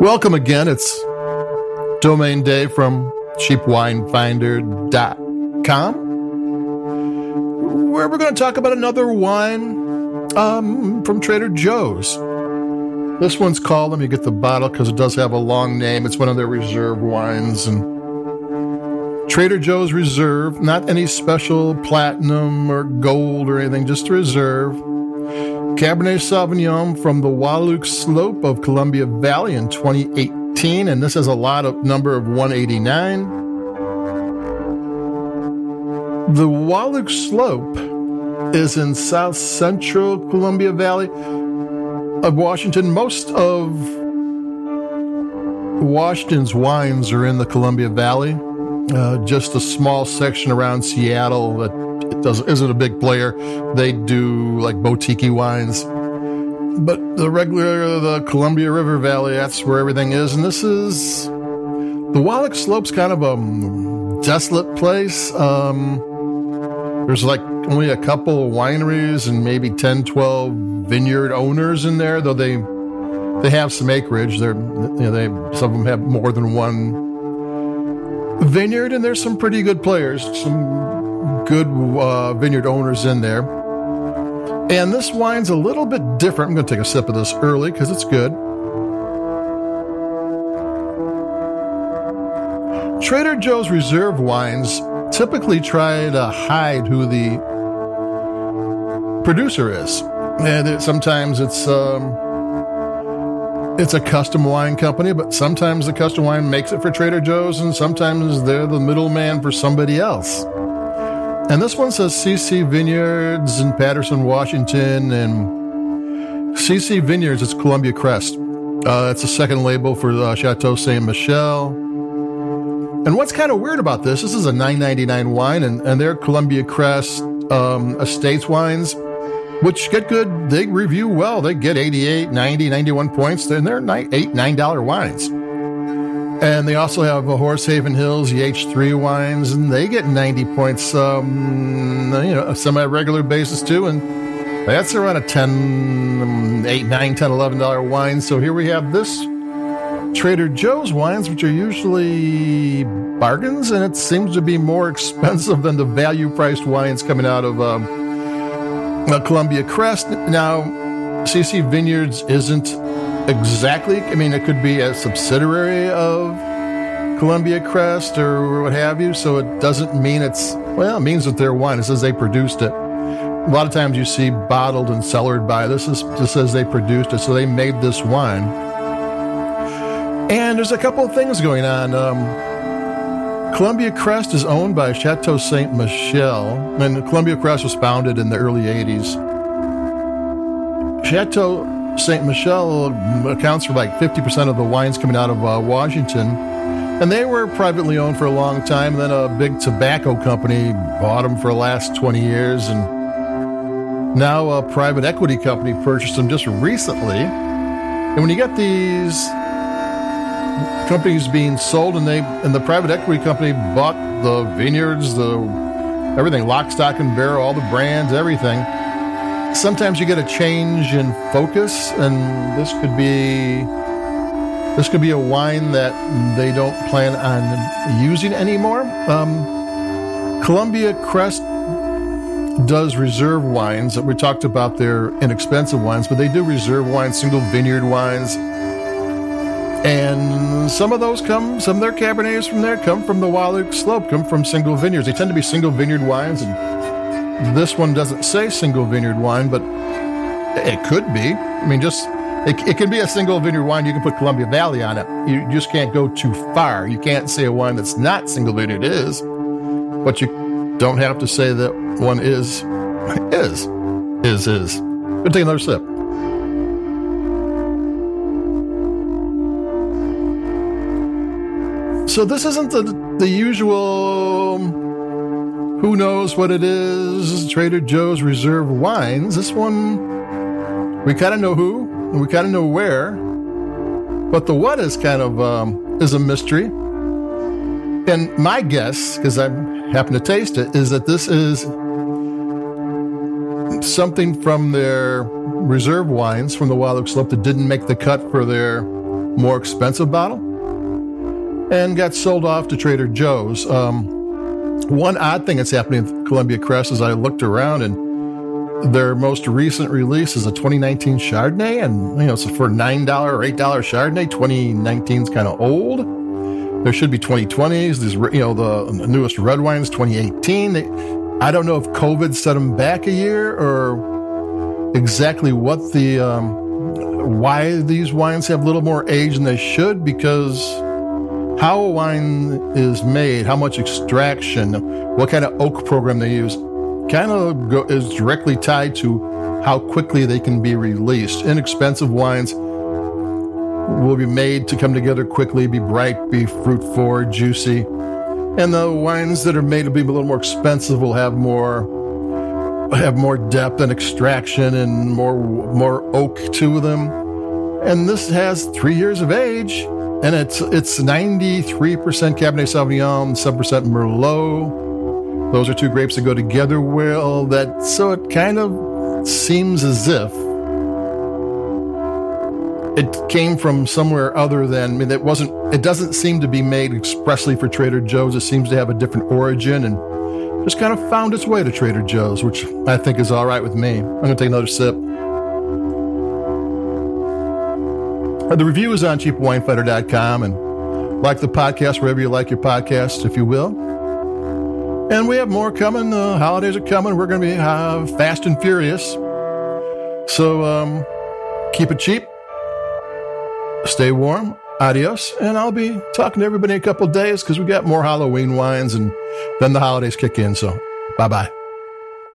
Welcome again. It's Domain Day from cheapwinefinder.com, where we're going to talk about another wine um, from Trader Joe's. This one's called, let me get the bottle because it does have a long name. It's one of their reserve wines. And Trader Joe's Reserve, not any special platinum or gold or anything, just reserve. Cabernet Sauvignon from the Wahluke Slope of Columbia Valley in 2018, and this has a lot of number of 189. The Wahluke Slope is in south central Columbia Valley of Washington. Most of Washington's wines are in the Columbia Valley. Uh, just a small section around Seattle that it doesn't isn't a big player. They do like boutique wines. But the regular the Columbia River Valley, that's where everything is. And this is the Wahluke Slope's kind of a desolate place. Um, there's like only a couple of wineries and maybe 10, 12 vineyard owners in there, though they they have some acreage. They're you know, they some of them have more than one vineyard, and there's some pretty good players, some good uh, vineyard owners in there. And this wine's a little bit different. I'm going to take a sip of this early because it's good. Trader Joe's Reserve wines typically try to hide who the producer is. And it, sometimes it's um, it's a custom wine company, but sometimes the custom wine makes it for Trader Joe's, and sometimes they're the middleman for somebody else. And this one says CC Vineyards in Paterson, Washington, and CC Vineyards, it's Columbia Crest. Uh, that's the second label for uh, Chateau Saint Michelle. And what's kind of weird about this, this is a 9.99 wine, and, and they're Columbia Crest um, Estates wines which get good. They review well. They get 88, 90, 91 points. And they're eight, nine dollar wines. And they also have a Horse Heaven Hills H3 wines, and they get 90 points, um, you know, a semi-regular basis too. And that's around a 10, 8, 9, 10, 11 dollar wine. So here we have this Trader Joe's wines, which are usually bargains, and it seems to be more expensive than the value priced wines coming out of um, uh, Columbia Crest. Now, CC Vineyards isn't exactly, I mean, it could be a subsidiary of Columbia Crest or what have you. So it doesn't mean it's, well, it means that they're wine. It says they produced it. A lot of times you see bottled and cellared by. This is just says they produced it. So they made this wine. And there's a couple of things going on. Um, Columbia Crest is owned by Chateau Saint Michelle, and Columbia Crest was founded in the early 80s. Chateau Saint Michelle accounts for like 50% of the wines coming out of uh, Washington. And they were privately owned for a long time. Then a big tobacco company bought them for the last 20 years. And now a private equity company purchased them just recently. And when you get these companies being sold and they and the private equity company bought the vineyards, the everything, lock, stock, and barrel, all the brands, everything sometimes you get a change in focus, and this could be this could be a wine that they don't plan on using anymore. Um, Columbia Crest does reserve wines. We talked about their inexpensive wines, but they do reserve wines, single vineyard wines. And some of those come, some of their Cabernets from there come from the Wahluke Slope, come from single vineyards. They tend to be single vineyard wines, and this one doesn't say single vineyard wine, but it could be. I mean, just it, it can be a single vineyard wine. You can put Columbia Valley on it. You just can't go too far. You can't say a wine that's not single vineyard is, but you don't have to say that one is is is is. We'll take another sip. So this isn't the the usual who knows what it is? Trader Joe's Reserve Wines. This one, we kind of know who, and we kind of know where, but the what is kind of um, is a mystery. And my guess, because I happen to taste it, is that this is something from their reserve wines from the Wahluke Slope that didn't make the cut for their more expensive bottle and got sold off to Trader Joe's. Um, one odd thing that's happening with Columbia Crest is I looked around and their most recent release is a 2019 Chardonnay, and you know, so for nine dollar or eight dollar Chardonnay, 2019 is kind of old. There should be 2020s. These, you know, the newest red wines, 2018. They, I don't know if COVID set them back a year or exactly what the um, why these wines have a little more age than they should because how wine is made, how much extraction, what kind of oak program they use, kind of is directly tied to how quickly they can be released. Inexpensive wines will be made to come together quickly, be bright, be fruit forward, juicy. And the wines that are made to be a little more expensive will have more have more depth and extraction and more more oak to them. And this has three years of age, and it's it's 93% Cabernet Sauvignon, 7% Merlot. Those are two grapes that go together well. That so it kind of seems as if it came from somewhere other than I mean it wasn't it doesn't seem to be made expressly for Trader Joe's. It seems to have a different origin and just kind of found its way to Trader Joe's, which I think is all right with me. I'm to take another sip. The review is on cheapwinefinder.com and like the podcast wherever you like your podcasts, if you will. And we have more coming. The holidays are coming. We're going to be uh, fast and furious. So um, keep it cheap. Stay warm. Adios. And I'll be talking to everybody in a couple days because we got more Halloween wines and then the holidays kick in. So bye bye.